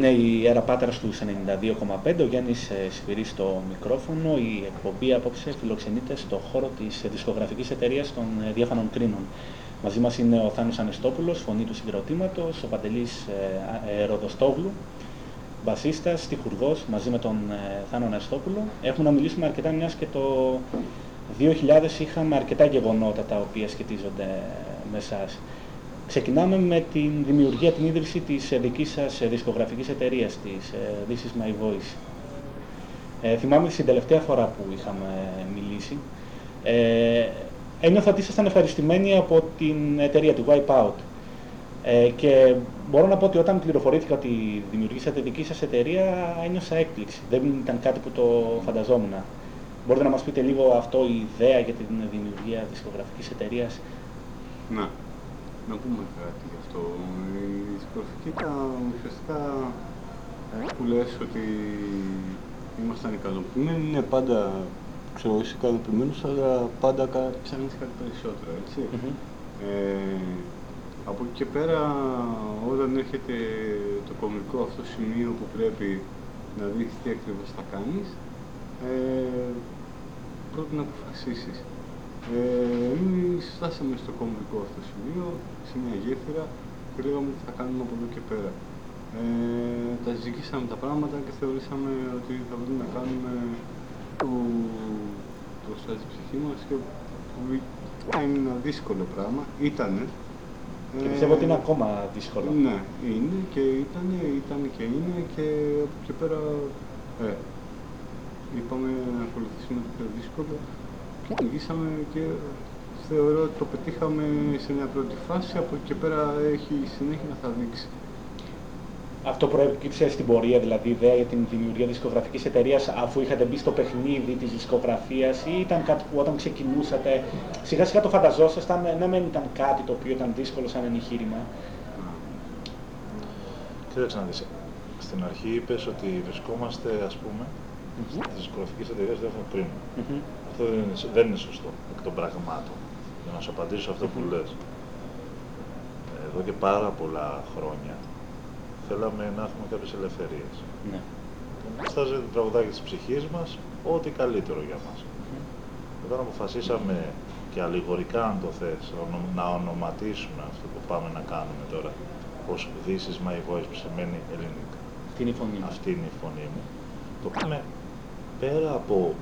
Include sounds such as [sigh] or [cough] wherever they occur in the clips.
Ναι, η Αέρα Πάτρας του 92,5, ο Γιάννης ε, Σφυρί στο μικρόφωνο. Η εκπομπή απόψε φιλοξενείται στο χώρο της δισκογραφικής εταιρείας των ε, Διάφανων Κρίνων. Μαζί μας είναι ο Θάνος Ανεστόπουλος, φωνή του συγκροτήματος, ο Παντελής ε, Ροδοστόγλου, μπασίστας, στιχουργός, μαζί με τον Θάνο Ανεστόπουλο. Έχουμε να μιλήσουμε αρκετά μιας και το 2000 είχαμε αρκετά γεγονότα τα οποία σχετίζονται με εσάς. Ξεκινάμε με την δημιουργία, την ίδρυση της ε, δικής σας ε, δισκογραφικής εταιρείας, της ε, This is my voice. Ε, θυμάμαι στην τελευταία φορά που είχαμε μιλήσει, ε, ένιωθα ότι ήσασταν ευχαριστημένοι από την εταιρεία του Wipeout. Ε, και μπορώ να πω ότι όταν πληροφορήθηκα ότι δημιουργήσατε δική σας εταιρεία, ένιωσα έκπληξη. Δεν ήταν κάτι που το φανταζόμουν. Μπορείτε να μας πείτε λίγο αυτό, η ιδέα για την δημιουργία δισκογραφικής εταιρείας; Ναι να πούμε κάτι γι' αυτό. Η δισκογραφική ήταν ουσιαστικά που λες ότι ήμασταν ικανοποιημένοι, είναι πάντα, ξέρω, είσαι ικανοποιημένος, αλλά πάντα ψάχνεις κάτι περισσότερο, έτσι. ε, από εκεί και πέρα, όταν έρχεται το κομικό αυτό σημείο που πρέπει να δεις τι ακριβώς θα κάνεις, ε, πρέπει να αποφασίσεις. Ε, εμείς φτάσαμε στο κομβικό αυτό σημείο, σε μια γέφυρα και λέγαμε τι θα κάνουμε από εδώ και πέρα. Ε, τα συζητήσαμε τα πράγματα και θεωρήσαμε ότι θα πρέπει να κάνουμε το μπροστά στη ψυχή μας και είναι ένα δύσκολο πράγμα. Ήτανε. Και πιστεύω ότι είναι ακόμα δύσκολο. Ναι, είναι και ήταν, ήταν και είναι και από εκεί και πέρα ε, είπαμε να ακολουθήσουμε το πιο δύσκολο οδηγήσαμε και θεωρώ ότι το πετύχαμε σε μια πρώτη φάση, από εκεί και πέρα έχει συνέχεια να θα δείξει. Αυτό προέκυψε στην πορεία, δηλαδή η ιδέα για την δημιουργία δισκογραφικής εταιρείας αφού είχατε μπει στο παιχνίδι της δισκογραφίας ή ήταν κάτι που όταν ξεκινούσατε σιγά σιγά το φανταζόσασταν, να μην ήταν κάτι το οποίο ήταν δύσκολο σαν εγχείρημα. Κοίταξε να δεις, στην αρχή είπες ότι βρισκόμαστε ας πούμε mm-hmm. στις δισκογραφικές εταιρείες δεν έχουμε πριν. Mm-hmm. Αυτό δεν είναι, δεν είναι σωστό εκ των πραγμάτων. Για να σου απαντήσω αυτό που λες. Εδώ και πάρα πολλά χρόνια θέλαμε να έχουμε κάποιες ελευθερίες. Ναι. Στάζει το τραγουδάκι της ψυχής μας, ό,τι καλύτερο για μας. Mm-hmm. Όταν αποφασίσαμε και αλληγορικά αν το θες, να ονοματίσουμε αυτό που πάμε να κάνουμε τώρα, ως This is my voice που σημαίνει ελληνικά. Αυτή είναι η φωνή μου. Αυτή είναι η φωνή μου. Το πάμε πέρα από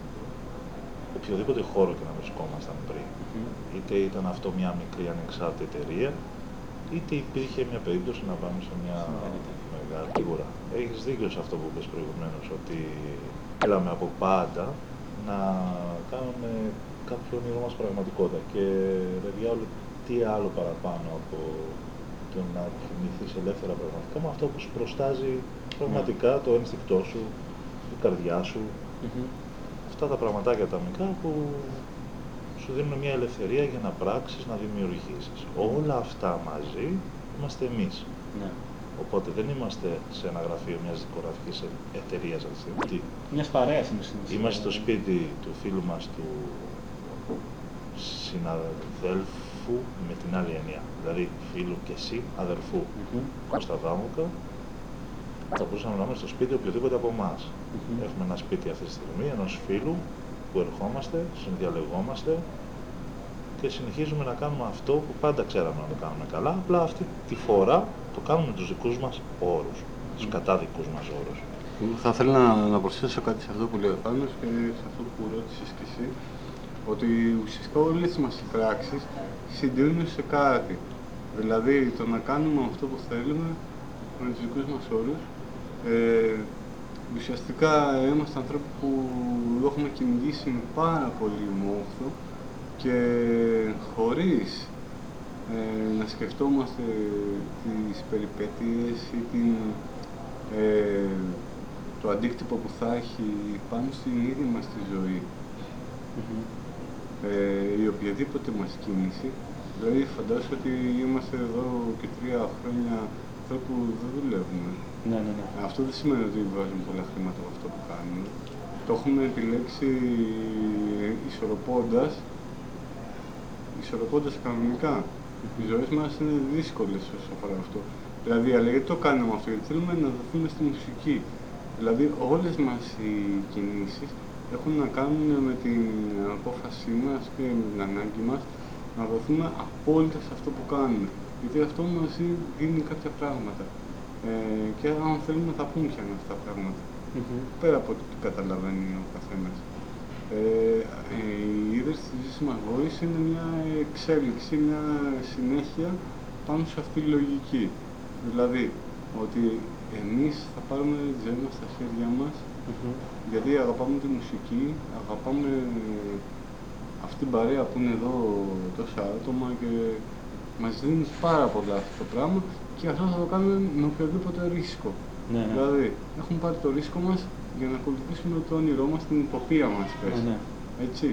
οποιοδήποτε χώρο και να βρισκόμασταν πριν, mm-hmm. είτε ήταν αυτό μια μικρή ανεξάρτητη εταιρεία, είτε υπήρχε μια περίπτωση να πάμε σε μια μεγάλη φίγουρα. Έχεις δίκιο σε αυτό που είπες προηγουμένως, ότι θέλαμε από πάντα να κάνουμε κάποιο όνειρο μας πραγματικότητα. Και ρε διάολο, τι άλλο παραπάνω από το να κινηθείς ελεύθερα πραγματικά με αυτό που σου προστάζει πραγματικά το ένστικτό σου, η καρδιά σου, αυτά τα πραγματάκια τα μικρά που σου δίνουν μια ελευθερία για να πράξεις, να δημιουργήσεις. Όλα αυτά μαζί είμαστε εμείς. Ναι. Οπότε δεν είμαστε σε ένα γραφείο μιας δικογραφικής εταιρείας αυτή τη στιγμή. Μιας παρέας Είμαστε στο σπίτι του φίλου μας του συναδέλφου με την άλλη έννοια. Δηλαδή φίλου και εσύ, αδερφού mm-hmm. Κώστα Δάμουκα, θα μπορούσαμε να είμαστε στο σπίτι οποιοδήποτε από εμάς. Mm-hmm. Έχουμε ένα σπίτι αυτή τη στιγμή, ενός φίλου που ερχόμαστε, συνδιαλεγόμαστε και συνεχίζουμε να κάνουμε αυτό που πάντα ξέραμε να το κάνουμε καλά. Απλά αυτή τη φορά το κάνουμε με τους δικούς μας όρους, mm-hmm. του κατάδικου μας όρους. Θα ήθελα να, να προσθέσω κάτι σε αυτό που λέει ο Θάνος και σε αυτό που ρώτησες και εσύ, ότι ουσιαστικά όλες μας οι πράξεις συντείνουν σε κάτι. Δηλαδή το να κάνουμε αυτό που θέλουμε με τους δικούς μας όρους ε, ουσιαστικά είμαστε ανθρώποι που έχουμε κυνηγήσει με πάρα πολύ μόχθο και χωρίς ε, να σκεφτόμαστε τις περιπέτειες ή την, ε, το αντίκτυπο που θα έχει πάνω στην ίδια μας τη ζωή. Ε, η οποιαδήποτε μας κίνηση, δηλαδή φαντάζομαι ότι είμαστε εδώ και τρία χρόνια άνθρωποι που δεν δουλεύουμε. Ναι, ναι, ναι. Αυτό δεν σημαίνει ότι βάζουμε πολλά χρήματα από αυτό που κάνουμε. Το έχουμε επιλέξει ισορροπώντας, ισορροπώντας κανονικά. Οι ζωές μας είναι δύσκολες όσο αφορά αυτό. Δηλαδή, αλλά γιατί το κάνουμε αυτό, γιατί θέλουμε να δοθούμε στη μουσική. Δηλαδή, όλες μας οι κινήσεις έχουν να κάνουν με την απόφασή μας και με την ανάγκη μας να δοθούμε απόλυτα σε αυτό που κάνουμε. Γιατί αυτό μας δίνει κάποια πράγματα. Ε, και αν θέλουμε θα πούμε ποια είναι αυτά τα πράγματα. Μμμ. Πέρα από το τι καταλαβαίνει ο καθένας. Ε, η ίδρυση της ζήσης μας βοήθησε είναι μια εξέλιξη, μια συνέχεια πάνω σε αυτή τη λογική. Δηλαδή, ότι εμείς θα πάρουμε τη ζωή μας στα χέρια μας, Μμμ. γιατί αγαπάμε τη μουσική, αγαπάμε αυτή την παρέα που είναι εδώ τόσα άτομα και μας δίνεις πάρα πολλά αυτό το πράγμα και αυτό θα το κάνουμε με οποιοδήποτε ρίσκο. Ναι, ναι. Δηλαδή, έχουμε πάρει το ρίσκο μας για να ακολουθήσουμε το όνειρό μας, την υποπία μας, πες. Ναι, ναι. Έτσι.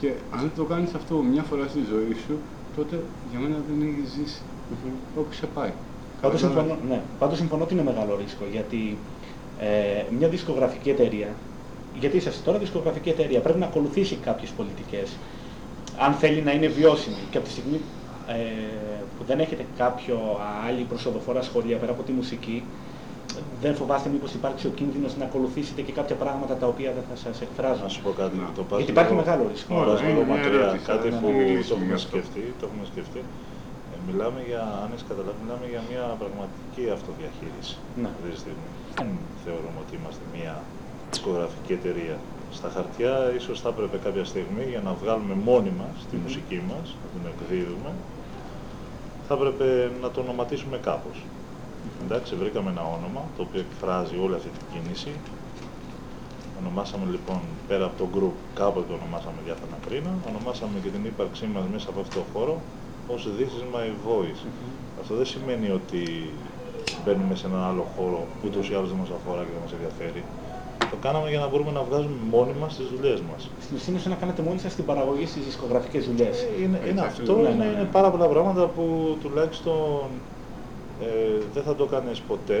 Και αν δεν το κάνεις αυτό μια φορά στη ζωή σου, τότε για μένα δεν έχει ζήσει. Μμμ. Όπου σε πάει. Πάντως Καταλάβες. συμφωνώ, ναι. Πάντως συμφωνώ ότι είναι μεγάλο ρίσκο γιατί ε, μια δισκογραφική εταιρεία, γιατί είσαστε τώρα δισκογραφική εταιρεία, πρέπει να ακολουθήσει κάποιες πολιτικές αν θέλει να είναι βιώσιμη και από τη στιγμή ε, που δεν έχετε κάποιο άλλη προσοδοφόρα σχολεία πέρα από τη μουσική, δεν φοβάστε μήπως υπάρξει ο κίνδυνος να ακολουθήσετε και κάποια πράγματα τα οποία δεν θα σας εκφράζουν. Να σου πω κάτι. Να. Το πας Γιατί υπάρχει λίγο- μεγάλο ρίσκο. Το πας Ωραία, λίγο είναι μια μακριά. ερώτηση, Κάτι αλλά που δεν είναι το έχουμε γι' αυτό. σκεφτεί. Το έχουμε σκεφτεί. Ε, μιλάμε για, αν έχεις καταλάβει, μιλάμε για μια πραγματική αυτοδιαχείριση. Ναι. Αυτή τη στιγμή. Δεν θεωρούμε ότι είμαστε μια δισκογραφική εταιρεία. Στα χαρτιά ίσως θα έπρεπε κάποια στιγμή για να βγάλουμε μόνοι μας τη Μμμ. μουσική μας, να την εκδίδουμε, θα έπρεπε να το ονοματίσουμε κάπως. Εντάξει, βρήκαμε ένα όνομα το οποίο εκφράζει όλη αυτή την κίνηση. Ονομάσαμε λοιπόν πέρα από το group, κάποτε το ονομάσαμε διάφορα κρίνα, ονομάσαμε και την ύπαρξή μας μέσα από αυτό το χώρο ως This is my voice. Μμμ. Αυτό δεν σημαίνει ότι μπαίνουμε σε έναν άλλο χώρο που ούτως ή άλλως δεν μας αφορά και δεν μας ενδιαφέρει. Το κάναμε για να μπορούμε να βγάζουμε μόνοι μας τις δουλειές μας. Στην ουσία είναι σαν να κάνετε μόνοι σας την παραγωγή στις δισκογραφικές δουλειές. Ε, Είναι, είναι Εντάξει, αυτό, ναι, είναι, ναι. είναι πάρα πολλά πράγματα που τουλάχιστον ε, δεν θα το κάνεις ποτέ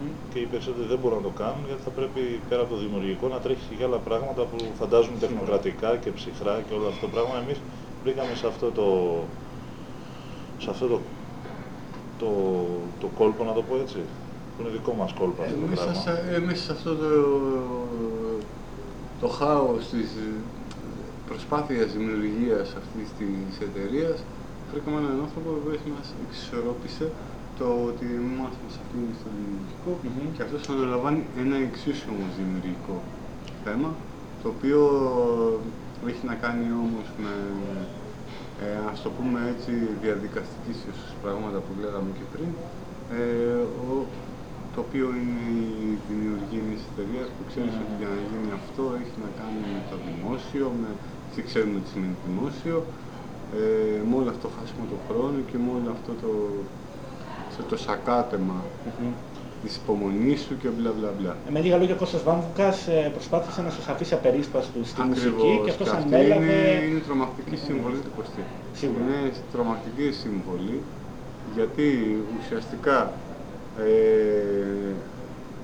Μμμ. και οι περισσότεροι δεν μπορούν να το κάνουν γιατί θα πρέπει πέρα από το δημιουργικό να τρέχεις και για άλλα πράγματα που φαντάζουν τεχνοκρατικά και ψυχρά και όλο αυτό το πράγμα. Εμείς βρήκαμε σε αυτό το, σε αυτό το, το, το κόλπο, να το πω έτσι, που είναι δικό μας κόλπο αυτό Ε, το μέσα, πράγμα. σε, ε, μέσα σε αυτό το, το χάος της ε, προσπάθειας δημιουργίας αυτής της εταιρείας βρήκαμε έναν άνθρωπο που μας εξισορρόπησε το ότι εμάς μας αφήνει στο δημιουργικό Μμμ. και αυτός αναλαμβάνει ένα εξίσου όμως δημιουργικό θέμα το οποίο έχει να κάνει όμως με ε, ας το πούμε έτσι διαδικαστική ίσως πράγματα που λέγαμε και πριν ε, ο, το οποίο είναι η δημιουργία μιας εταιρείας που ξέρεις Ναι. ότι για να γίνει αυτό έχει να κάνει με το δημόσιο, με τι ξέρουμε τι σημαίνει δημόσιο, ε, με όλο αυτό το χάσιμο του χρόνου και με όλο αυτό το, σε το σακάτεμα Μμμ. της υπομονής σου και μπλα μπλα μπλα. Ε, Με λίγα λόγια, ο Κώστας Βάμβουκας ε, προσπάθησε να σας αφήσει απερίσπαστο στη μουσική και αυτός αυτή ανέλαβε... είναι, είναι τρομακτική συμβολή του Κωστή. Σίγουρα. Είναι τρομακτική συμβολή γιατί ουσιαστικά ε,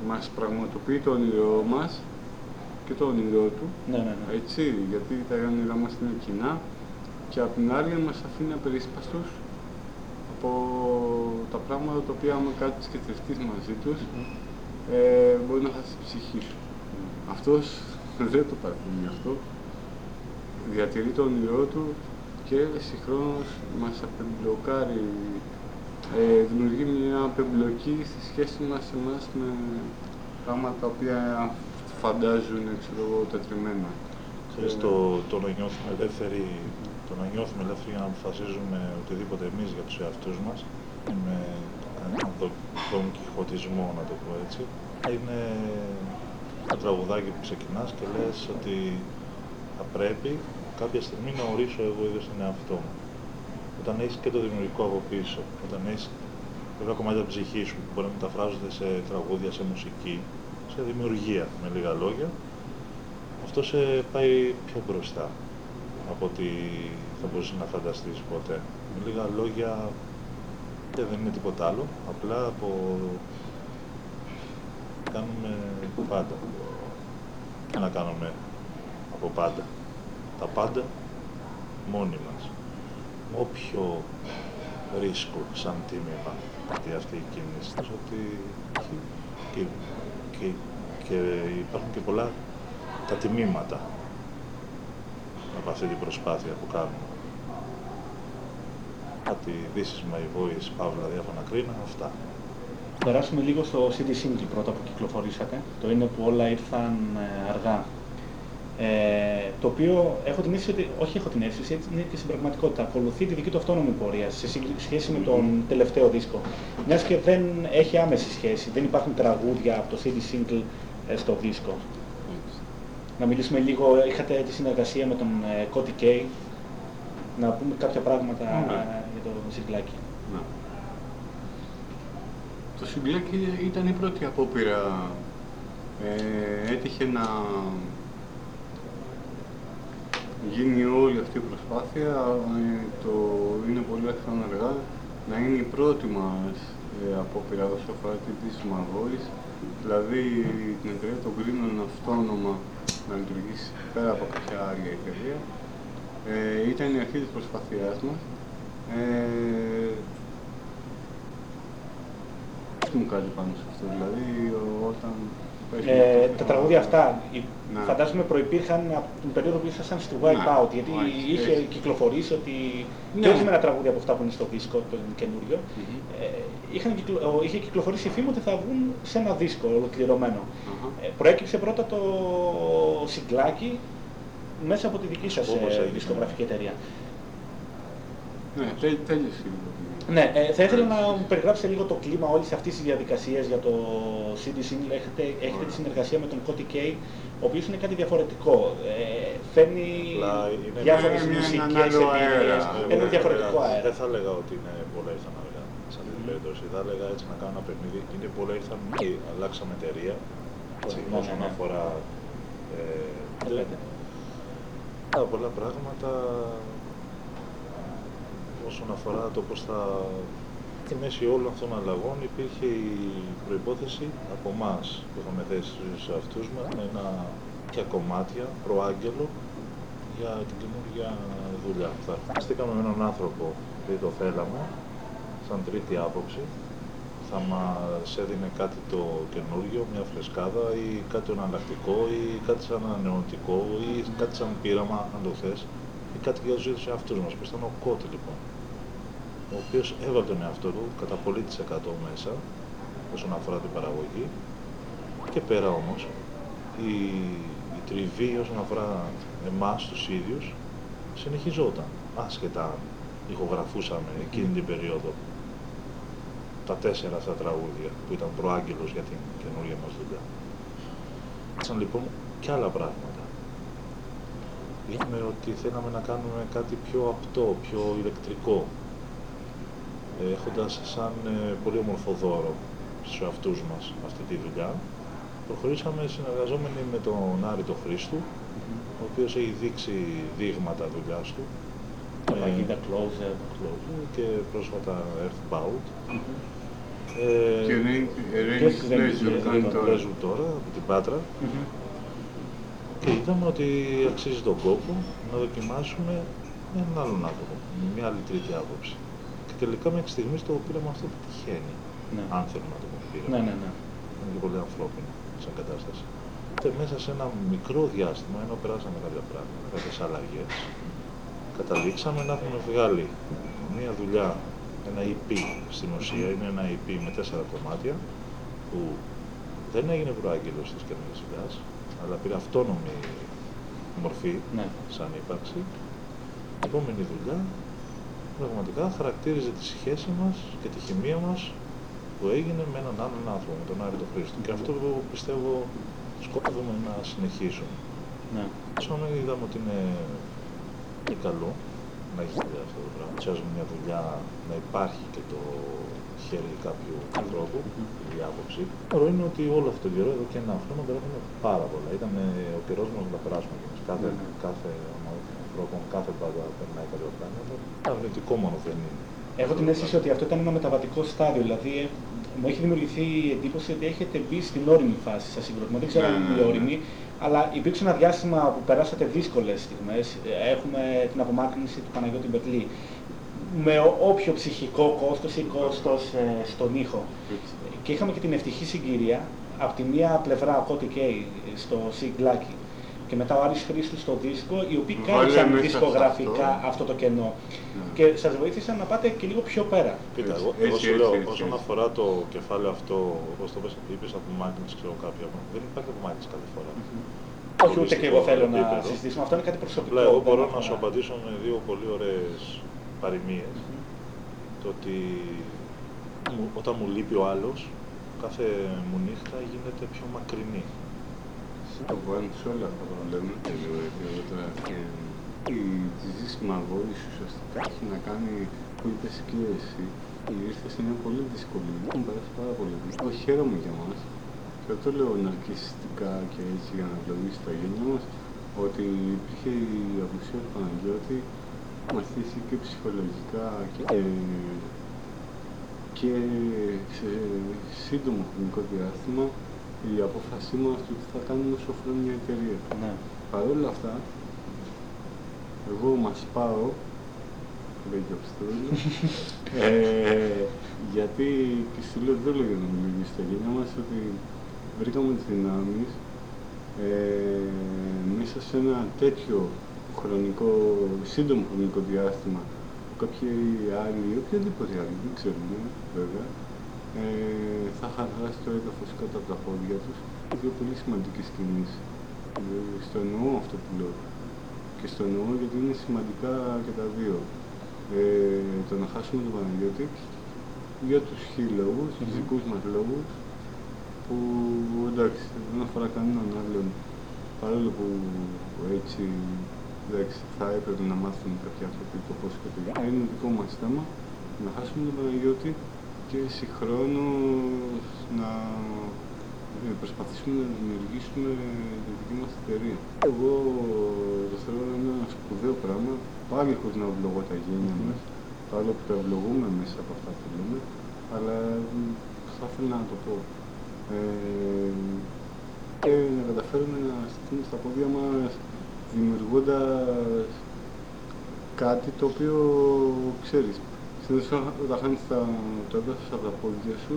μας πραγματοποιεί το όνειρό μας και το όνειρό του, Ναι, ναι, ναι. έτσι, γιατί τα όνειρά μας είναι κοινά και απ' την άλλη μας αφήνει απερίσπαστος από τα πράγματα τα οποία άμα κάτσεις και τρεφτείς μαζί τους Μμμ. ε, μπορεί να χάσεις τη ψυχή σου. Αυτός [laughs] δεν το παρακολουθεί αυτό. Διατηρεί το όνειρό του και συγχρόνως μας απεμπλοκάρει, ε, δημιουργεί μια απεμπλοκή στη σχέση μας εμάς με πράγματα τα οποία φαντάζουν, ξέρω εγώ, τετριμένα. Ξέρεις, το, το να νιώθουμε ελεύθεροι, το να νιώθουμε ελεύθεροι για να αποφασίζουμε οτιδήποτε εμείς για τους εαυτούς μας, με έναν δο- τον κυχωτισμό, να το πω έτσι, είναι ένα τραγουδάκι που ξεκινάς και λες ότι θα πρέπει κάποια στιγμή να ορίσω εγώ ίδιος τον εαυτό μου. Όταν έχεις και το δημιουργικό από πίσω, όταν έχεις κάποια κομμάτια από την ψυχή σου που μπορεί να μεταφράζονται σε τραγούδια, σε μουσική, σε δημιουργία, με λίγα λόγια, αυτό σε πάει πιο μπροστά από ό,τι θα μπορούσες να φανταστείς ποτέ. Με λίγα λόγια ε, δεν είναι τίποτα άλλο, απλά από... κάνουμε πάντα. Τι να κάνουμε από πάντα. Τα πάντα μόνοι μας. Όποιο ρίσκου σαν τίμημα γιατί αυτή η κίνηση ότι και, και, και υπάρχουν και πολλά τα τιμήματα από αυτή την προσπάθεια που κάνουμε. Κάτι This is my voice, Παύλα, διάφανα κρίνα, αυτά. Περάσουμε λίγο στο CD single πρώτα που κυκλοφορήσατε. Το είναι που όλα ήρθαν ε, αργά. Ε, το οποίο έχω την αίσθηση ότι, όχι έχω την αίσθηση, έτσι είναι και στην πραγματικότητα, ακολουθεί τη δική του αυτόνομη πορεία σε σχέση με τον τελευταίο δίσκο. Μιας και δεν έχει άμεση σχέση, δεν υπάρχουν τραγούδια από το CD single ε, στο δίσκο. Να μιλήσουμε λίγο, είχατε τη συνεργασία με τον ε, Cody Kay, να πούμε κάποια πράγματα Ναι. ε, για το συγκλάκι. Ναι. Το Σιγκλάκι ήταν η πρώτη απόπειρα. Ε, έτυχε να γίνει όλη αυτή η προσπάθεια. Ε, το είναι πολύ εύκολο αργά να είναι η πρώτη μας ε, απόπειρα όσο αφορά την This is My Voice. Δηλαδή την εταιρεία των Greenon αυτόνομα να λειτουργήσει πέρα από κάποια άλλη εταιρεία. Ε, ήταν η αρχή της προσπάθειάς μας. Ε, πες μου κάτι πάνω σε αυτό, δηλαδή ο- όταν... πες μου Ε, αυτό. τα τραγούδια αυτά η- Ναι. φαντάζομαι προϋπήρχαν από την περίοδο που ήσασταν στη Wipeout, Ναι, γιατί όχι, είχε έτσι. κυκλοφορήσει ότι Ναι. και ορισμένα τραγούδια από αυτά που είναι στο δίσκο, το καινούριο, Μμμ. ε, είχαν κυκλο... ο- είχε κυκλοφορήσει η φήμη ότι θα βγουν σε ένα δίσκο ολοκληρωμένο. Αχα. Ε, προέκυψε πρώτα το συγκλάκι μέσα από τη δική σας Όπως ε, έγινε. δισκογραφική εταιρεία. Ναι, τέ- τέλειωσε λίγο. Ναι, ε, θα ήθελα να μου περιγράψετε λίγο το κλίμα όλης αυτής της διαδικασίας για το CD single. Έχετε, έχετε τη συνεργασία με τον Cody Kay, ο οποίος είναι κάτι διαφορετικό. Ε, φέρνει Απλά είναι διάφορες μια- ένα μουσικές άλλο εμπειρίες, αέρα. ένα διαφορετικό Δεν αέρα. θα έλεγα ότι είναι πολλά ήρθαν αργά. Σε αυτή την περίπτωση θα έλεγα έτσι να κάνω ένα παιχνίδι. Είναι πολλά ήρθαν και αλλάξαμε εταιρεία. Έτσι, Ναι, ναι, όσον ναι. αφορά. Ε, Ε, δεν- Πάρα πολλά πράγματα όσον αφορά το πώς θα... Στη μέση όλων αυτών των αλλαγών υπήρχε η προϋπόθεση από εμάς που είχαμε θέσει σε αυτούς μας με ένα και κομμάτια προάγγελο για την καινούργια δουλειά. Θα στήκαμε με έναν άνθρωπο που το θέλαμε, σαν τρίτη άποψη, θα μας έδινε κάτι το καινούργιο, μια φρεσκάδα ή κάτι το εναλλακτικό ή κάτι σαν ανανεωτικό ή κάτι σαν πείραμα, αν το θες, ή κάτι για τους ίδιους εαυτούς μας, που ήταν ο Κώτη λοιπόν, ο οποίος έβαλε τον εαυτό του κατά πολύ της εκατό μέσα, όσον αφορά την παραγωγή, και πέρα όμως, η, η τριβή όσον αφορά εμάς τους ίδιους συνεχιζόταν, άσχετα αν ηχογραφούσαμε εκείνη την περίοδο τα τέσσερα αυτά τραγούδια που ήταν προάγγελος για την καινούργια μας δουλειά. Ήρθαν λοιπόν και άλλα πράγματα. Είπαμε ότι θέλαμε να κάνουμε κάτι πιο απτό, πιο ηλεκτρικό, ε, έχοντας σαν ε, πολύ όμορφο δώρο στους εαυτούς μας αυτή τη δουλειά. Προχωρήσαμε συνεργαζόμενοι με τον Άρη τον Χρήστου, ο οποίος έχει δείξει δείγματα δουλειάς του. Τα Ε, παγίδα Closer. και πρόσφατα Earthbound. Μμμ. Ε, Και Rain- και Rain στις Pleasure Rain κάνει τον τώρα. παίζουν τώρα από την Πάτρα Μμμ. και είδαμε ότι αξίζει τον κόπο να δοκιμάσουμε με έναν άλλον άνθρωπο, με μια άλλη τρίτη άποψη. Και τελικά μέχρι στιγμής το πείραμα αυτό πετυχαίνει, Ναι. αν θέλουμε να το πούμε πείραμα. Ναι, ναι, ναι. Είναι και πολύ ανθρώπινο σαν κατάσταση. Και μέσα σε ένα μικρό διάστημα, ενώ περάσαμε κάποια πράγματα, κάποιες αλλαγές, καταλήξαμε να έχουμε βγάλει μια δουλειά, ένα EP στην ουσία, είναι ένα EP με τέσσερα κομμάτια, που δεν έγινε προάγγελος της καινούργιας δουλειάς, αλλά πήρε αυτόνομη μορφή, ναι. σαν ύπαρξη. Η επόμενη δουλειά πραγματικά χαρακτήριζε τη σχέση μας και τη χημεία μας που έγινε με έναν άλλον άνθρωπο, με τον Άρη τον Χρήστο. Και αυτό πιστεύω σκόπευαμε να συνεχίσουμε. ναι. Σαν είδαμε ότι είναι πολύ καλό να γίνεται αυτό το πράγμα. Τσιάζουμε μια δουλειά να υπάρχει και το χέρι κάποιου ανθρώπου, η άποψη. Το είναι ότι όλο αυτό το καιρό, εδώ και ένα χρόνο, περάσαμε πάρα πολλά. Ήταν ε, ο καιρός μας να τα περάσουμε κι εμείς. Κάθε, Ναι. κάθε ανθρώπων, κάθε πάντα περνάει κάποια πράγματα. Αρνητικό μόνο δεν είναι. Έχω την αίσθηση ότι αυτό ήταν ένα μεταβατικό στάδιο. Δηλαδή, ε, μου έχει δημιουργηθεί η εντύπωση ότι έχετε μπει στην όρημη φάση σας συγκρότημα. Δεν ξέρω Ναι, αν ναι, είναι ναι. όρημη, αλλά υπήρξε ένα διάστημα που περάσατε δύσκολες στιγμές. Έχουμε την απομάκρυνση του Παναγιώτη Μπετλή. με όποιο ψυχικό κόστος ή κόστος ε, στον ήχο. Και είχαμε και την ευτυχή συγκυρία, από τη μία πλευρά ο Κώτη Κέι στο Σιγκλάκι και μετά ο Άρης Χρήστος στο δίσκο, οι οποίοι Βάλε κάλυψαν μέσα δισκογραφικά αυτό. αυτό. το κενό. Ναι. Και σας βοήθησαν να πάτε και λίγο πιο πέρα. Κοίτα, Έτσι, εγώ, εγώ έτσι, σου λέω, έτσι, όσον έτσι. αφορά το κεφάλαιο αυτό, όπως το πες, είπες από Magnets, ξέρω κάποια, δεν υπάρχει από Magnets κάθε φορά. Όχι ούτε και εγώ θέλω να επίπεδο. συζητήσουμε, αυτό είναι κάτι προσωπικό. Απλά εγώ δεν μπορώ αφορά. να σου απαντήσω με δύο πολύ ωραίες παροιμίες. Το ότι μου- όταν μου λείπει ο άλλος, κάθε μου νύχτα γίνεται πιο μακρινή. Το βάλουν σε όλα αυτά που λέμε και λέω εγώ τώρα. Και η τη ζήσιμα βόλης ουσιαστικά έχει να κάνει που είπες και εσύ. Ήρθες σε μια πολύ δύσκολη. Έχουν περάσει πάρα πολύ δύσκολα. Εγώ χαίρομαι για μας. Και δεν το λέω ναρκιστικά και έτσι για να ευλογήσει τα γένια μας. Ότι υπήρχε η απουσία του Παναγιώτη μας θύσει και ψυχολογικά και, ε, και σε σύντομο χρονικό διάστημα η απόφασή μας του ότι θα κάνουμε σοφρό μια εταιρεία. Ναι. Παρ' όλα αυτά, εγώ μας πάω, λέει και ο Χριστόδουλος, [laughs] ε, γιατί και σου λέω δεν λέω για να μιλήσω στα γένια μας, ότι βρήκαμε τις δυνάμεις ε, μέσα σε ένα τέτοιο χρονικό, σύντομο χρονικό διάστημα που κάποιοι άλλοι, οποιοδήποτε άλλοι, δεν ξέρουμε βέβαια, ε, θα είχαν χάσει το έδαφος κάτω από τα πόδια τους. Δύο πολύ σημαντικές κινήσεις. Ε, στο εννοώ αυτό που λέω. Και στο εννοώ γιατί είναι σημαντικά και τα δύο. Ε, το να χάσουμε τον Παναγιώτη για τους χι λόγους, τους Μμμ. δικούς μας λόγους, που εντάξει, δεν αφορά κανέναν άλλον, παρόλο που έτσι εντάξει, θα έπρεπε να μάθουν κάποιοι άνθρωποι το πώς και το γιατί. Είναι δικό μας θέμα να χάσουμε τον Παναγιώτη και συγχρόνως να ε, προσπαθήσουμε να δημιουργήσουμε τη δική μας εταιρεία. Εγώ το θεωρώ ένα σπουδαίο πράγμα, πάλι χωρίς να ευλογώ τα γένια μας, παρόλο που τα ευλογούμε μέσα από αυτά που λέμε, αλλά μ, θα ήθελα να το πω. Ε, και να καταφέρουμε να σταθούμε στα πόδια μας δημιουργώντας κάτι το οποίο ξέρεις. Συνήθως όταν χάνεις τα, το έδαφος από τα πόδια σου,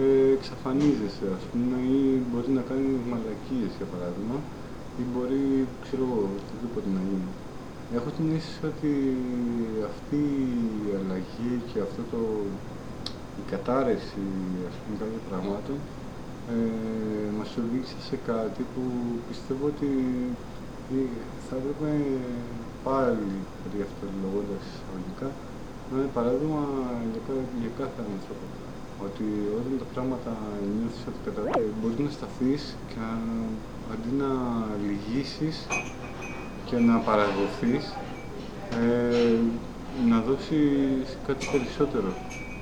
ε, εξαφανίζεσαι ας πούμε ή μπορείς να κάνεις μαλακίες για παράδειγμα ή μπορεί, ξέρω εγώ, οτιδήποτε να γίνει. Έχω την αίσθηση ότι αυτή η αλλαγή και αυτό το, η κατάρρευση ας πούμε κάποιων πραγμάτων ε, μας οδήγησε σε κάτι που πιστεύω ότι ε, θα έπρεπε πάλι, διαυτολογώντας εισαγωγικά, να είναι παράδειγμα για, κα- για κάθε άνθρωπο. Ότι όταν τα πράγματα νιώθεις ότι κατα... ε, μπορείς να σταθείς και να, αντί να λυγίσεις και να παραδοθείς, ε, να δώσεις κάτι περισσότερο.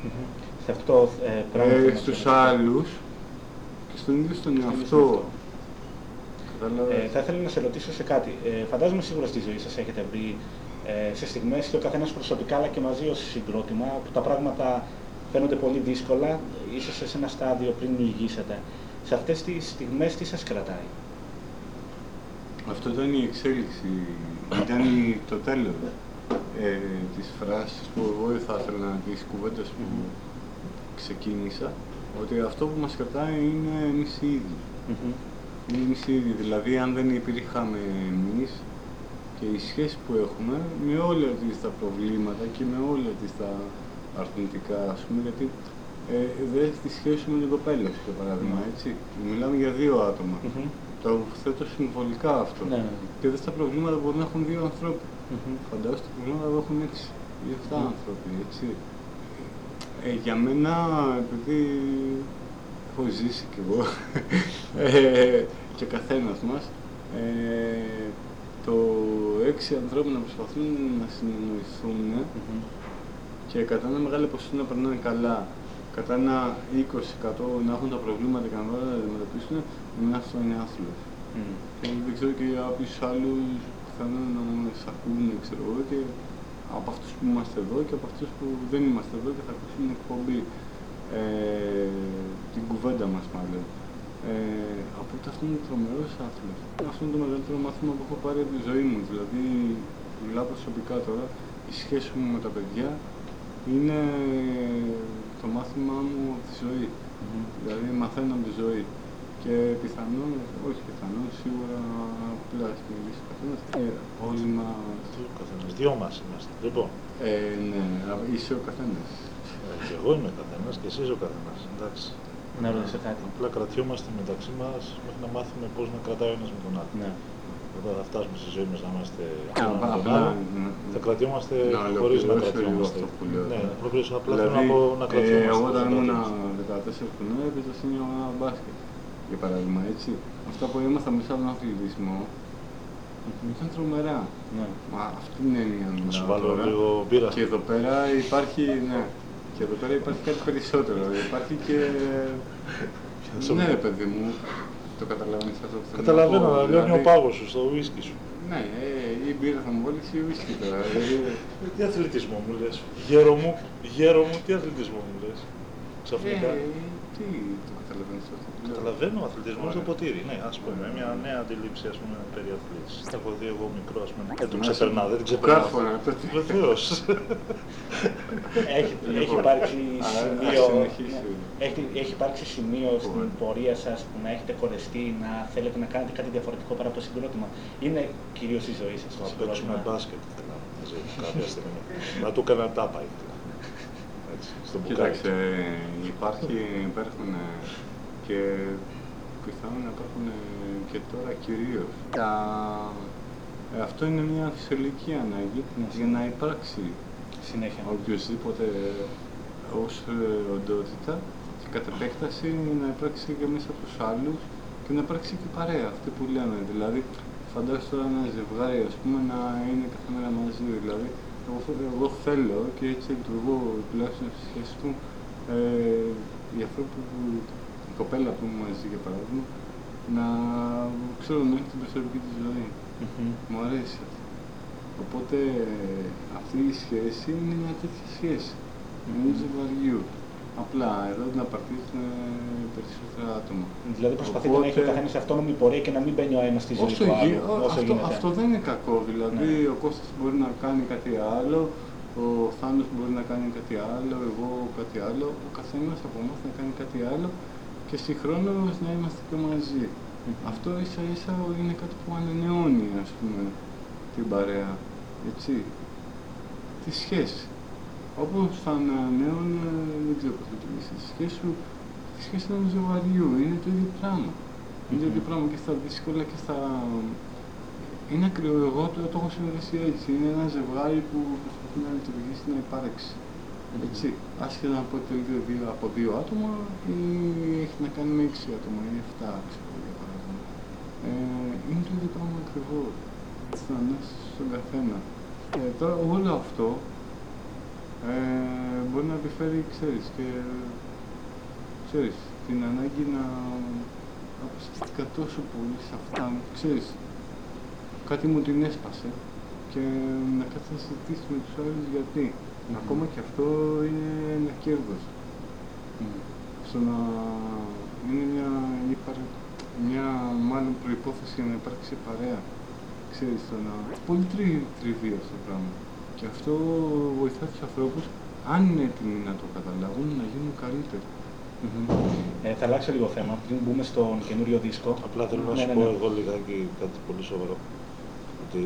Μμμ. Σε αυτό το ε, πράγμα. Ε, που μας στους είπες. άλλους και στον ίδιο στον Στον ίδιο εαυτό. στον εαυτό. Κατάλαβες; Ε, θα ήθελα να σε ρωτήσω σε κάτι. Ε, φαντάζομαι σίγουρα στη ζωή σας έχετε βρει ε, σε στιγμές και ο καθένας προσωπικά αλλά και μαζί ως συγκρότημα που τα πράγματα φαίνονται πολύ δύσκολα, ίσως σε ένα στάδιο πριν λυγίσετε. Σε αυτές τις στιγμές τι σας κρατάει; Αυτό ήταν η εξέλιξη, ήταν η- το τέλος ε, της φράσης που εγώ θα ήθελα της κουβέντας που ξεκίνησα, ότι αυτό που μας κρατάει είναι εμείς οι ίδιοι. Μμμ. Είναι εμείς οι ίδιοι. Δηλαδή, αν δεν υπήρχαμε εμείς και οι σχέσεις που έχουμε με όλα τις τα προβλήματα και με όλα τις τα αρνητικά, ας πούμε, γιατί ε, δεν τη σχέση με την κοπέλα σου, για παράδειγμα, έτσι. Μιλάμε για δύο άτομα. Μμμ. Το θέτω συμβολικά αυτό. Ναι, ναι. Και δεν στα προβλήματα μπορεί να έχουν δύο ανθρώποι. Μμμ. Φαντάζομαι τα προβλήματα που έχουν έξι ή εφτά Μμμ. άνθρωποι, έτσι. Ε, για μένα, επειδή έχω ζήσει κι εγώ [laughs] ε, και ο καθένας μας, ε, το έξι ανθρώποι να προσπαθούν να συνεννοηθούν Μμμ. και κατά ένα μεγάλο ποσοστό να περνάνε καλά, κατά ένα 20% να έχουν τα προβλήματα και να μπορούν να τα αντιμετωπίσουν, εμένα αυτό είναι άθλος. Μμ. Και δεν ξέρω και για κάποιους άλλους πιθανόν να μας ακούνε, ξέρω εγώ, και από αυτούς που είμαστε εδώ και από αυτούς που δεν είμαστε εδώ και θα ακούσουν την εκπομπή. Ε, την κουβέντα μας μάλλον. Ε, οπότε αυτό είναι τρομερός άθλος. Αυτό είναι το μεγαλύτερο μάθημα που έχω πάρει από τη ζωή μου. Δηλαδή, μιλάω προσωπικά τώρα, η σχέση μου με τα παιδιά είναι το μάθημά μου από τη ζωή. Δηλαδή μαθαίνω από τη ζωή. Και πιθανόν, όχι πιθανόν, σίγουρα απλά στην μιλήσει ο καθένας. Ε, όλοι μας... Ο καθένας. Δυο μας είμαστε. Λοιπόν, Ε, ναι, α- είσαι ο καθένας. ε, και εγώ είμαι ο καθένας και εσύ είσαι ο καθένας. Εντάξει. Να ρωτήσω κάτι. Απλά κρατιόμαστε μεταξύ μας μέχρι να μάθουμε πώς να κρατάει ο ένας με τον άλλο. Ναι. Όταν θα φτάσουμε στη ζωή μας να είμαστε Α, ένα με τον απλά, άλλο, ναι, θα κρατιόμαστε Να χωρίς να ολοκληρώσω λίγο κρατιόμαστε. αυτό που λέω Ναι, τώρα. να ολοκληρώσω. Απλά δηλαδή, θέλω να πω να ε, κρατιόμαστε. εγώ όταν να ήμουν κρατιόμαστε. 14 χρονών έπαιζα σύνολο ένα μπάσκετ. Για παράδειγμα, έτσι. Αυτά που ήμασταν μέσα από τον αθλητισμό ήταν τρομερά. Ναι. Μα αυτή είναι η έννοια Να σου μιλάω βάλω τώρα. λίγο μπύρα. Και εδώ πέρα υπάρχει, ναι. Και εδώ πέρα υπάρχει κάτι περισσότερο. Υπάρχει και. σου ναι, πω. ρε παιδί μου, το καταλαβαίνεις αυτό που θέλω να Καταλαβαίνω, πω. αλλά λιώνει ο Δηλαδή, πάγος σου στο ουίσκι σου. Ναι, ε, η μπύρα θα μου βάλει ή ουίσκι τώρα. δηλαδή, Ε, Τι αθλητισμό μου λες. Γέρο μου, γέρο μου, τι αθλητισμό μου λες. Ξαφνικά. Ε, τι το καταλαβαίνεις αυτό; που λέω. Καταλαβαίνω, αθλητισμός στο Ωραία. ποτήρι. Ναι, ας πούμε, μια νέα αντίληψη ας πούμε, περί αθλήτησης. Τα έχω δει εγώ μικρό, ας πούμε. Δεν το Να ξεπερνά, σε- δεν την ξεπερνάω. Κάρφωνα, το τι. Βεβαίως. Έχει, Λοιπόν, έχει υπάρξει α- ας σημείο, συνεχίσει. ναι. έχει, έχει υπάρξει σημείο στην Ωραία. πορεία σας που να έχετε κορεστεί, να θέλετε να κάνετε κάτι διαφορετικό παρά από το συγκρότημα. Είναι κυρίως η ζωή σας το Να συγκρότημα. παίξουμε μπάσκετ ήθελα μαζί κάποια στιγμή. Να του έκανα τάπα ήθελα. Έτσι, στο μπουκάλι. Κοίταξε, υπάρχει, υπάρχουν ε, και πιθανόν να υπάρχουν ε, και τώρα κυρίως. Τα... ε, Αυτό είναι μια φυσιολογική ανάγκη Ναι. για να υπάρξει Συνέχεια. οποιοδήποτε ως ε, οντότητα και κατ' επέκταση να υπάρξει και μέσα από τους άλλους και να υπάρξει και παρέα, αυτή που λέμε. Δηλαδή, φαντάζομαι τώρα ένα ζευγάρι ας πούμε, να είναι κάθε μέρα μαζί. Δηλαδή, εγώ, θε- εγώ θέλω και έτσι λειτουργώ τουλάχιστον στη σχέση του ε, για αυτό που η κοπέλα που είμαι μαζί για παράδειγμα να ξέρω να έχει την προσωπική της ζωή. Μμμ. Μου αρέσει αυτό. Οπότε αυτή η σχέση είναι μια τέτοια σχέση. Είναι ζευγαριού. Απλά εδώ την απαρτίζουν περισσότερα άτομα. Δηλαδή προσπαθείτε να έχει ο Οπότε- καθένας αυτόνομη πορεία και να μην μπαίνει ο ένας στη ζωή Όσο του γι- άλλου. ο- όσο αυτό, γίνεται. αυτό δεν είναι κακό. Δηλαδή Ναι. ο Κώστας μπορεί να κάνει κάτι άλλο, ο Θάνος μπορεί να κάνει κάτι άλλο, εγώ κάτι άλλο, ο καθένας από εμάς να κάνει κάτι άλλο και συγχρόνως να είμαστε και μαζί. Μμμ. Αυτό ίσα ίσα είναι κάτι που ανανεώνει ας πούμε την παρέα, έτσι, τη σχέση. Όπως θα ανανεώνει, δεν ξέρω πώς θα το πεις, τη σχέση σου, τη σχέση ενός ζευγαριού, είναι το ίδιο πράγμα. Είναι το ίδιο Μμμ. πράγμα και στα δύσκολα και στα... Είναι ακριβό, εγώ το, το έχω συνδέσει έτσι, είναι ένα ζευγάρι που προσπαθεί να λειτουργήσει, να υπάρξει. Έτσι, άσχετα να αποτελείται δύο, από δύο άτομα ή έχει να κάνει με έξι άτομα ή εφτά, ξέρω για παράδειγμα. Ε, είναι το ίδιο πράγμα ακριβώ. Στην ανάσταση στον καθένα. Ε, τώρα όλο αυτό ε, μπορεί να επιφέρει, ξέρεις, και ξέρεις, την ανάγκη να αποστατικά τόσο πολύ σε αυτά, ξέρεις, κάτι μου την έσπασε και να κάθεσαι να συζητήσεις με τους άλλους γιατί. Ακόμα και αυτό είναι ένα κέρδος. Μμμ. Στο να είναι μια, υπαρ- μια μάλλον προϋπόθεση για να υπάρξει παρέα. Ξέρεις, το να... Πολύ τρι, τριβή αυτό το πράγμα. Και αυτό βοηθά τους ανθρώπους, αν είναι έτοιμοι να το καταλάβουν, να γίνουν καλύτεροι. Μμμ. Ε, θα αλλάξω λίγο θέμα πριν μπούμε στον καινούριο δίσκο. Απλά θέλω να Ναι, σου ναι, πω ναι. εγώ λιγάκι κάτι πολύ σοβαρό. Ότι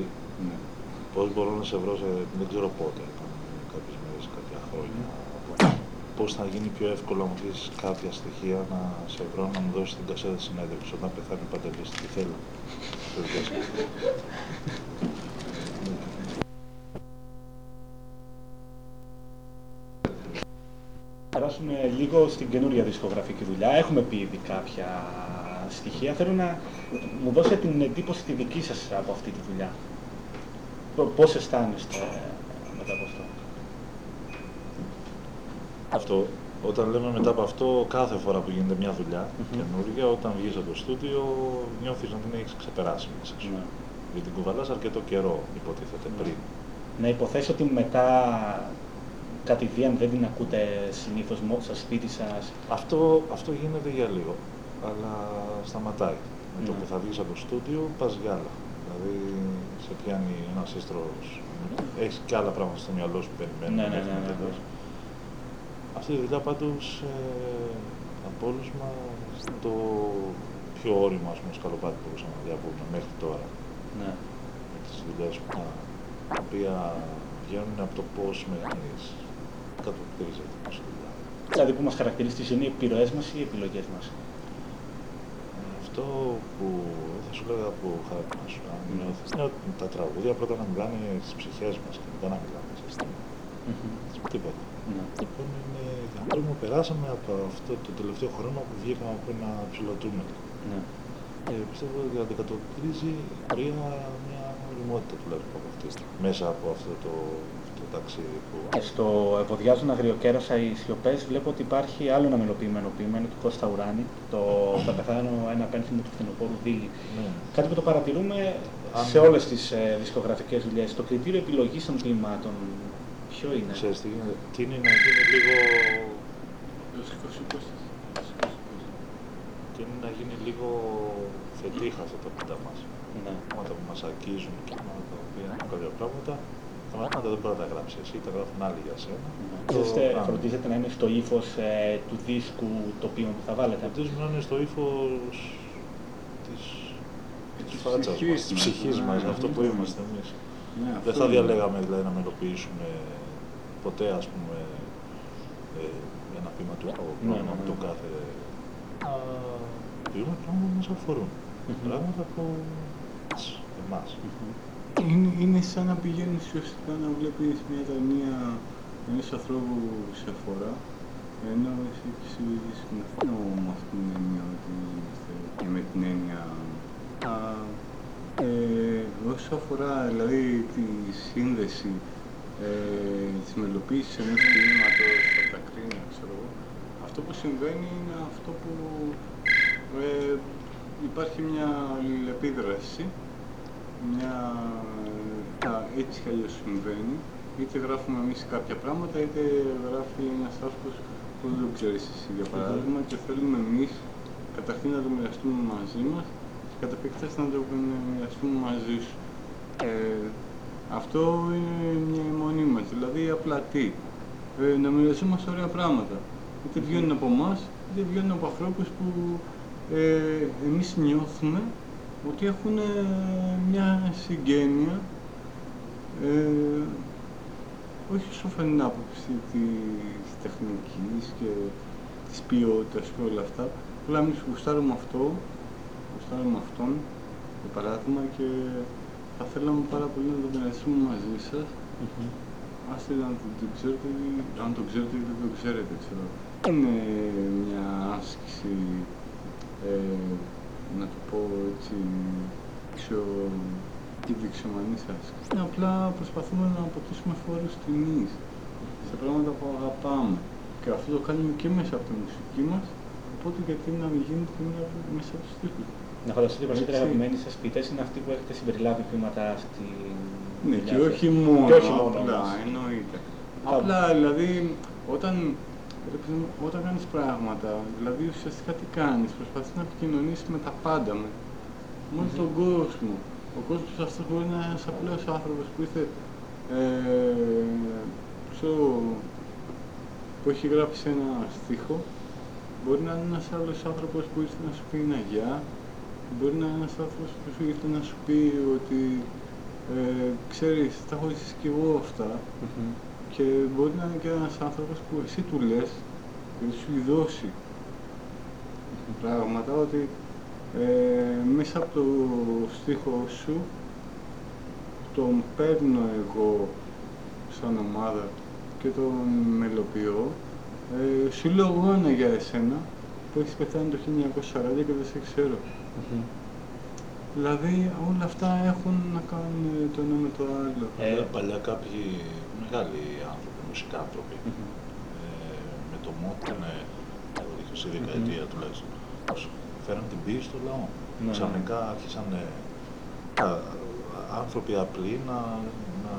Ναι. πώς μπορώ να σε βρω, σε, δεν ξέρω πότε, κάποιες μέρες, κάποια χρόνια. Πώς θα γίνει πιο εύκολο να μου πεις κάποια στοιχεία να σε βρω να μου δώσεις την κασέτα συνέντευξη όταν πεθάνει ο Παντελής. Τι θέλω. [laughs] Το δίσκο. περάσουμε λίγο στην καινούρια δισκογραφική δουλειά. Έχουμε πει ήδη κάποια στοιχεία. Θέλω να μου δώσετε την εντύπωση τη δική σας από αυτή τη δουλειά. Πο- Πώς αισθάνεστε μετά από αυτό; Αυτό, όταν λέμε μετά από αυτό, κάθε φορά που γίνεται μια δουλειά Μμμ. καινούργια, όταν βγεις από το στούντιο, νιώθεις να την έχεις ξεπεράσει μέσα σου. Ναι. Γιατί την κουβαλάς αρκετό καιρό, υποτίθεται, Ναι. πριν. Να υποθέσω ότι μετά κατηδίαν δεν την ακούτε συνήθως μόνο στο σπίτι σας. Αυτό, αυτό γίνεται για λίγο, αλλά σταματάει. Με το Ναι. που θα βγεις από το στούντιο, πας για άλλα. Δηλαδή, σε πιάνει ένας σύστρο. Έχεις και άλλα πράγματα στο μυαλό σου που περιμένει. Ναι, ναι, ναι, ναι, ναι. Αυτή η δουλειά πάντως ε, από όλους μας το πιο όριμο ας πούμε, σκαλοπάτι που μπορούσαμε να διαβούμε μέχρι τώρα. Ναι. Με τις δουλειές που τα οποία βγαίνουν από το πώς με κανείς κατοπτρίζεται η δουλειά. Δηλαδή που μας χαρακτηρίζει είναι οι επιρροές μας ή οι επιλογές μας. Αυτό που θα σου λέγα από χαρακτήρα σου, αν νιώθεις, είναι ότι τα τραγούδια πρώτα να μιλάνε στις ψυχές μας και μετά να μιλάνε σε αισθήματα. Τίποτα. Ναι. Λοιπόν, είναι άνθρωποι που περάσαμε από αυτό το τελευταίο χρόνο που βγήκαμε από ένα ψηλό τούνελ. Ναι. Και πιστεύω ότι αντικατοπτρίζει πορεία μια οριμότητα τουλάχιστον από αυτή. Μέσα από αυτό το, το ταξίδι που. Και στο Ευωδιάζουν Αγριοκέρασα οι σιωπές βλέπω ότι υπάρχει άλλο ένα μελοποιημένο ποίημα του Κώστα Ουράνη, το «Θα πεθάνω ένα πένθυμο του φθινοπόρου Δίλη». Ναι. Κάτι που το παρατηρούμε Αν- σε όλες τις ε, δισκογραφικές δουλειές. Το κριτήριο επιλογής των ποιημάτων ποιο είναι; Ξέρεις τι γίνεται. Τι είναι να γίνει λίγο. Το σηκώσει Κώστας. Τι είναι να γίνει λίγο φετίχας αυτά τα πίτα μας. Ναι. Πράγματα που μας αγγίζουν και πράγματα τα οποία έχουν κάποια πράγματα. Τα πράγματα δεν μπορεί να τα γράψει εσύ, τα γράφουν άλλοι για σένα. Το Είστε, κάνουν. φροντίζετε να είναι στο ύφος ε, του δίσκου το ποίημα που θα βάλετε. Φροντίζουμε να είναι στο ύφος της, της Της φάτσας ψυχής μας, της μας. ψυχής μας, Ναι, αυτό που ναι. είμαστε εμείς. Ναι, Δεν αυτό θα είναι. διαλέγαμε δηλαδή να μελοποιήσουμε ποτέ ας πούμε ε, ένα ποίημα του άλλο Ναι, πρόβλημα ναι, με ναι. τον κάθε... Α, ποιούμε πράγματα που μας αφορούν. Μμμ. Πράγματα που μας, εμάς. Είναι, είναι σαν να πηγαίνεις ουσιαστικά να βλέπεις μια ταινία ενός ανθρώπου σε φορά, ενώ εσύ έχεις σκηνοθέτω με αυτήν την έννοια ότι είμαστε και με την έννοια α, ε, όσο αφορά δηλαδή τη σύνδεση ε, της μελοποίησης ενός κινήματος από τα κρίνια, ξέρω εγώ, αυτό που συμβαίνει είναι αυτό που ε, υπάρχει μια αλληλεπίδραση μια... Α, έτσι κι αλλιώς συμβαίνει. Είτε γράφουμε εμείς κάποια πράγματα, είτε γράφει ένας άνθρωπος που δεν το ξέρεις εσύ για παράδειγμα και θέλουμε εμείς καταρχήν να το μοιραστούμε μαζί μας και κατά επέκταση να το μοιραστούμε μαζί σου. Ε, αυτό είναι μια αιμονή μας, δηλαδή απλά τι; Ε, να μοιραζόμαστε ωραία πράγματα. Είτε βγαίνουν από εμάς, είτε βγαίνουν από ανθρώπους που ε, εμείς νιώθουμε ότι έχουν ε, μια συγγένεια ε, όχι όσο φαίνεται την άποψη της τεχνικής και της ποιότητας και όλα αυτά, αλλά εμείς γουστάρουμε αυτό, γουστάρουμε αυτόν, για παράδειγμα, και θα θέλαμε πάρα πολύ να το μοιραστούμε μαζί σας, άστε να το, το ξέρετε, ή- αν το ξέρετε ή δεν το ξέρετε, ξέρω. Είναι μια άσκηση, ε, να το πω έτσι, πιο τη δεξιομανής άσκηση. Είναι απλά προσπαθούμε να αποτίσουμε φόρους τιμής σε πράγματα που αγαπάμε. Και αυτό το κάνουμε και μέσα από τη μουσική μας, οπότε γιατί να μην γίνεται και μια- μέσα από τους στίχους. Να φανταστείτε ότι οι περισσότεροι Έτσι. αγαπημένοι σας ποιητές είναι αυτοί που έχετε συμπεριλάβει ποίηματα στη Ναι, δουλειά και σας. όχι μόνο, Και όχι μόνο απλά, όμως. εννοείται. Τα- Απλά, δηλαδή, όταν, ρε παιδί μου, όταν κάνεις πράγματα, δηλαδή ουσιαστικά τι κάνεις, προσπαθείς να επικοινωνήσεις με τα πάντα, με, με όλο τον κόσμο. Ο κόσμος αυτός μπορεί να είναι ένας απλός άνθρωπος που ήρθε, ε, ξέρω, που έχει γράψει ένα στίχο, μπορεί να είναι ένας άλλος άνθρωπος που ήρθε να σου πει ένα γεια, μπορεί να είναι ένας άνθρωπος που σου ήρθε να σου πει ότι ε, ξέρεις, τα έχω ζήσει κι εγώ αυτά. Μμμ. και μπορεί να είναι και ένας άνθρωπος που εσύ του λες και σου έχει δώσει πράγματα ότι ε, μέσα από το στίχο σου τον παίρνω εγώ σαν ομάδα και τον μελοποιώ ε, σου λέω εγώ ένα για εσένα που έχεις πεθάνει το 1940 και δεν σε ξέρω. Μμμ. Δηλαδή όλα αυτά έχουν να κάνουν το ένα με το άλλο. Ε, Παλιά, παλιά κάποιοι μεγάλοι άνθρωποι, μουσικάνθρωποι, Μμμ. ε, με το μότ ήταν το 20η δεκαετία τουλάχιστον. Πώς φέραν την πίεση στο λαό. Ναι, ναι. Ξαφνικά άρχισαν ε, α- άνθρωποι απλοί να, να,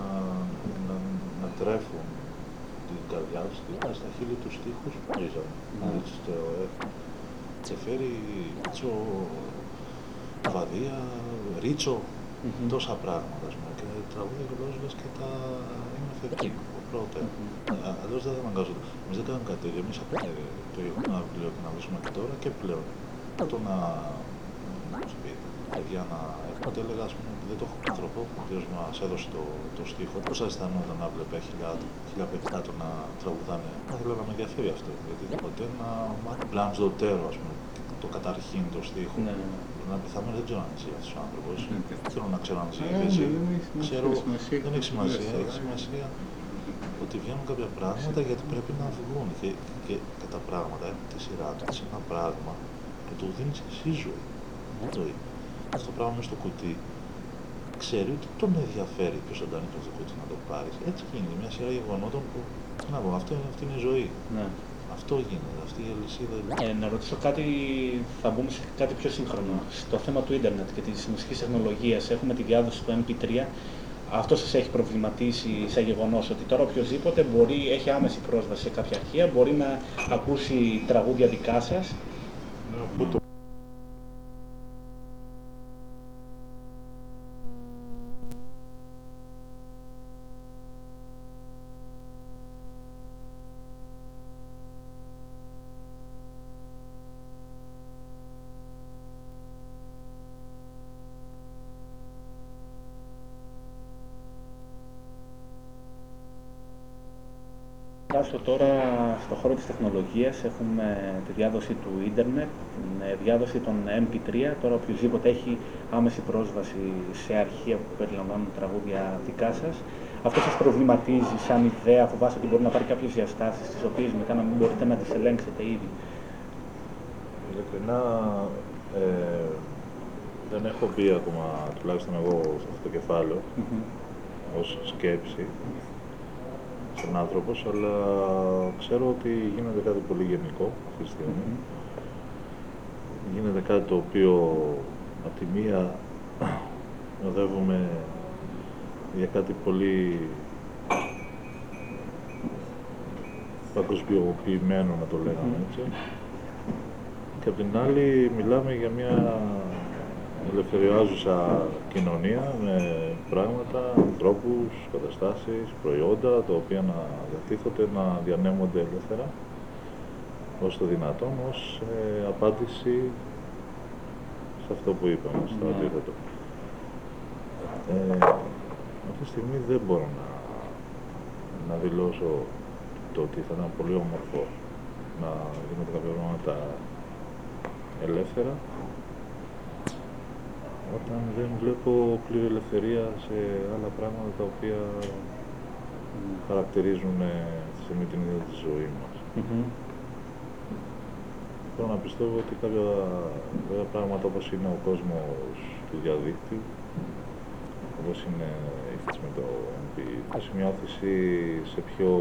να, να τρέφουν την καρδιά τους και στα χείλη τους στίχους που ρίζαν. Ναι. Έτσι το έχω. Και φέρει Ρίτσο, Βαδία, Ρίτσο, mm-hmm. τόσα πράγματα, ας πούμε, και τραγούδια και λες και τα είναι θετική πρώτα. Mm-hmm. Αλλιώς δεν θα αναγκάζονται. Εμείς δεν κάνουμε κάτι τέτοιο, εμείς απλά το ένα βιβλίο και να βρίσκουμε και τώρα και πλέον. Το να, για να έχουμε το έλεγα, ας πούμε, δεν το έχω άνθρωπο, ο οποίος μας έδωσε το, το στίχο. Πώς θα αισθανόταν να βλέπε χιλιά παιδιά να τραγουδάνε. Θα ήθελα να με ενδιαφέρει αυτό, γιατί ποτέ να μάθει πλάν στο τέρο, ας πούμε, το καταρχήν το στίχο. Ναι, ναι. ναι. Να πεθάμε δεν ξέρω αν ζει αυτός ο άνθρωπος. Ναι, δεν θέλω να ξέρω αν ζει. Ναι, ξέρω, δεν έχει σημασία. Έχει σημασία ότι βγαίνουν κάποια πράγματα γιατί πρέπει να βγουν και, και, και τα πράγματα έχουν τη σειρά τους. Σε ένα πράγμα και το δίνεις εσύ ζωή. ζωή. Αυτό το πράγμα στο κουτί ξέρει ότι τον ενδιαφέρει ποιος θα το το κουτί να το πάρεις. Έτσι γίνεται μια σειρά γεγονότων που. Να πω, αυτό, αυτή είναι η ζωή. Ναι. Αυτό γίνεται, αυτή η αλυσίδα. Ε, να ρωτήσω κάτι, θα μπούμε σε κάτι πιο σύγχρονο. Στο θέμα του ίντερνετ και της μουσικής τεχνολογίας έχουμε τη διάδοση του MP3. Αυτό σας έχει προβληματίσει σαν γεγονός ότι τώρα οποιοδήποτε μπορεί, έχει άμεση πρόσβαση σε κάποια αρχεία, μπορεί να ακούσει τραγούδια δικά σας. Ναι, φτάσω τώρα στον χώρο της τεχνολογίας. Έχουμε τη διάδοση του ίντερνετ, την ε, διάδοση των MP3. Τώρα οποιοδήποτε έχει άμεση πρόσβαση σε αρχεία που περιλαμβάνουν τραγούδια δικά σας. Αυτό σας προβληματίζει σαν ιδέα, φοβάστε ότι μπορεί να πάρει κάποιες διαστάσεις, τις οποίες μετά να μην μπορείτε να τις ελέγξετε ήδη. Ειλικρινά, ε, δεν έχω μπει ακόμα, τουλάχιστον εγώ, σε αυτό το κεφάλαιο, mm-hmm. ως σκέψη σαν άνθρωπος, αλλά ξέρω ότι γίνεται κάτι πολύ γενικό αυτή τη στιγμή. Γίνεται κάτι το οποίο από τη μία οδεύουμε για κάτι πολύ παγκοσμιοποιημένο να το λέγαμε έτσι. Και από την άλλη μιλάμε για μια ελευθεριάζουσα κοινωνία με πράγματα, ανθρώπους, καταστάσεις, προϊόντα, τα οποία να διατίθονται, να διανέμονται ελεύθερα όσο το δυνατόν, ως ε, απάντηση σε αυτό που είπαμε, στο ναι. αντίθετο. Ε, αυτή τη στιγμή δεν μπορώ να, να δηλώσω το ότι θα ήταν πολύ όμορφο να γίνονται κάποια πράγματα ελεύθερα όταν δεν βλέπω πλήρη ελευθερία σε άλλα πράγματα τα οποία χαρακτηρίζουν τη στιγμή την ίδια τη ζωή μας. Mm-hmm. Θέλω να πιστεύω ότι κάποια, κάποια πράγματα όπως είναι ο κόσμος του διαδίκτυου, όπως είναι η φάση με το MP, θα σημειώθηση σε πιο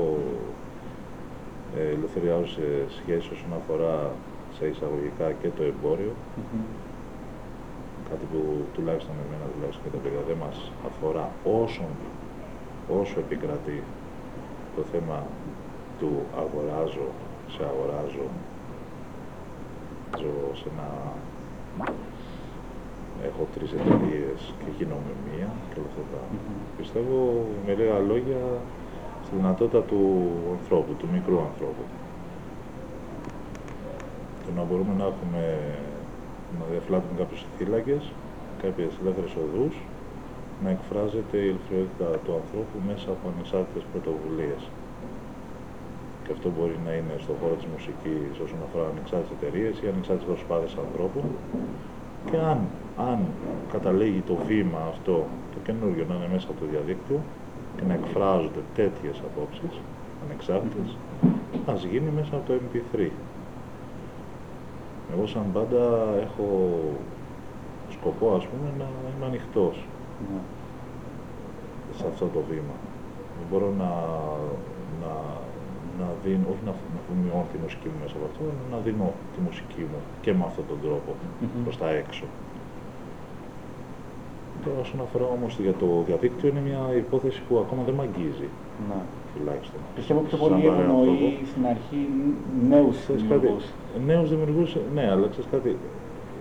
ε, ελευθεριάζουσες σχέσεις όσον αφορά σε εισαγωγικά και το εμπόριο, mm-hmm κάτι που τουλάχιστον εμένα τουλάχιστον και τα παιδιά δεν μας αφορά όσο, όσο επικρατεί το θέμα του αγοράζω, σε αγοράζω, ζω σε ένα... Έχω τρεις εταιρείες και γίνομαι μία και όλα αυτά. Πιστεύω με λίγα λόγια στη δυνατότητα του ανθρώπου, του μικρού ανθρώπου. Το να μπορούμε να έχουμε να διαφυλάττουν κάποιους θύλακες, κάποιες ελεύθερες οδούς, να εκφράζεται η ελευθερότητα του ανθρώπου μέσα από ανεξάρτητες πρωτοβουλίες. Και αυτό μπορεί να είναι στον χώρο της μουσικής όσον αφορά ανεξάρτητες εταιρείες ή ανεξάρτητες προσπάθειες ανθρώπων. Και αν, αν καταλήγει το βήμα αυτό, το καινούργιο να είναι μέσα από το διαδίκτυο και να εκφράζονται τέτοιες απόψεις, ανεξάρτητες, ας γίνει μέσα από το MP3. Εγώ σαν πάντα έχω σκοπό ας πούμε να είμαι ανοιχτός ναι. σε αυτό το βήμα. Δεν μπορώ να, να, να δίνω, όχι να, να μειώνω τη μουσική μου μέσα από αυτό, αλλά να δίνω τη μουσική μου και με αυτόν τον τρόπο mm-hmm. προς τα έξω. Τώρα όσον αφορά όμως για το διαδίκτυο είναι μια υπόθεση που ακόμα δεν με αγγίζει. Ναι τουλάχιστον. Πιστεύω πιο πολύ ευνοεί στην αρχή νέους δημιουργούς. Νέους δημιουργούς, ναι, αλλά ξέρεις κάτι,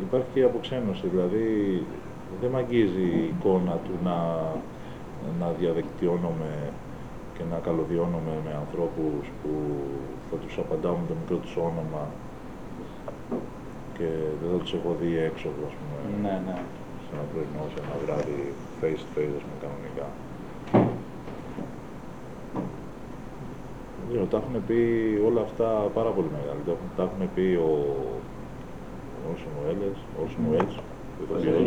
υπάρχει και η αποξένωση, δηλαδή δεν μ' αγγίζει η εικόνα του να, να διαδικτυώνομαι και να καλωδιώνομαι με ανθρώπους που θα τους απαντάω με το μικρό τους όνομα και δεν θα τους έχω δει έξω, ας πούμε, Ναι, ναι. σε ένα πρωινό, σε ένα βράδυ, face to face, ας πούμε, κανονικά. Δεν ξέρω, τα έχουν πει όλα αυτά πάρα πολύ μεγάλα. Τα έχουν, τα έχουν πει ο Orson Welles, Orson Welles, ο Το ηθοποιός.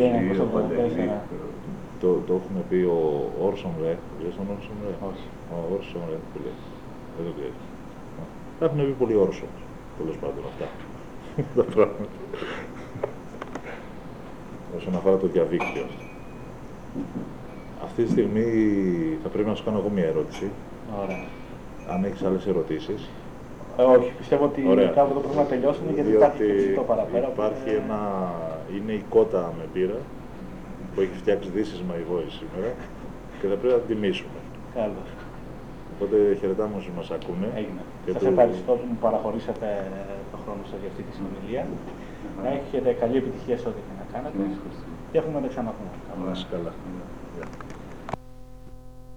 1984. το, το έχουν πει ο Orson Welles, ξέρεις τον Orson Welles. Όχι. Ο Orson Welles που λέει. Δεν το ξέρεις. Τα έχουν πει πολύ Orson, τέλος πάντων αυτά. [laughs] τα πράγματα. Όσον αφορά το διαδίκτυο. Αυτή τη στιγμή θα πρέπει να σου κάνω εγώ μια ερώτηση. Ωραία. Αν έχεις άλλες ερωτήσεις. Ε, όχι, πιστεύω ότι Ωραία. κάπου εδώ πρέπει να τελειώσουμε γιατί υπάρχει και ψητό παραπέρα. υπάρχει οπότε- ένα... Είναι η κότα με πύρα που έχει φτιάξει This is my voice σήμερα και θα πρέπει να την τιμήσουμε. Καλώς. Οπότε χαιρετάμε όσους μας ακούνε. Έγινε. Και Σας το- ευχαριστώ που μου παραχωρήσατε το χρόνο σας για αυτή τη συνομιλία. Να έχετε καλή επιτυχία σε ό,τι και να κάνετε. Και έχουμε να τα ξαναπούμε. Να είσαι καλά. Yeah.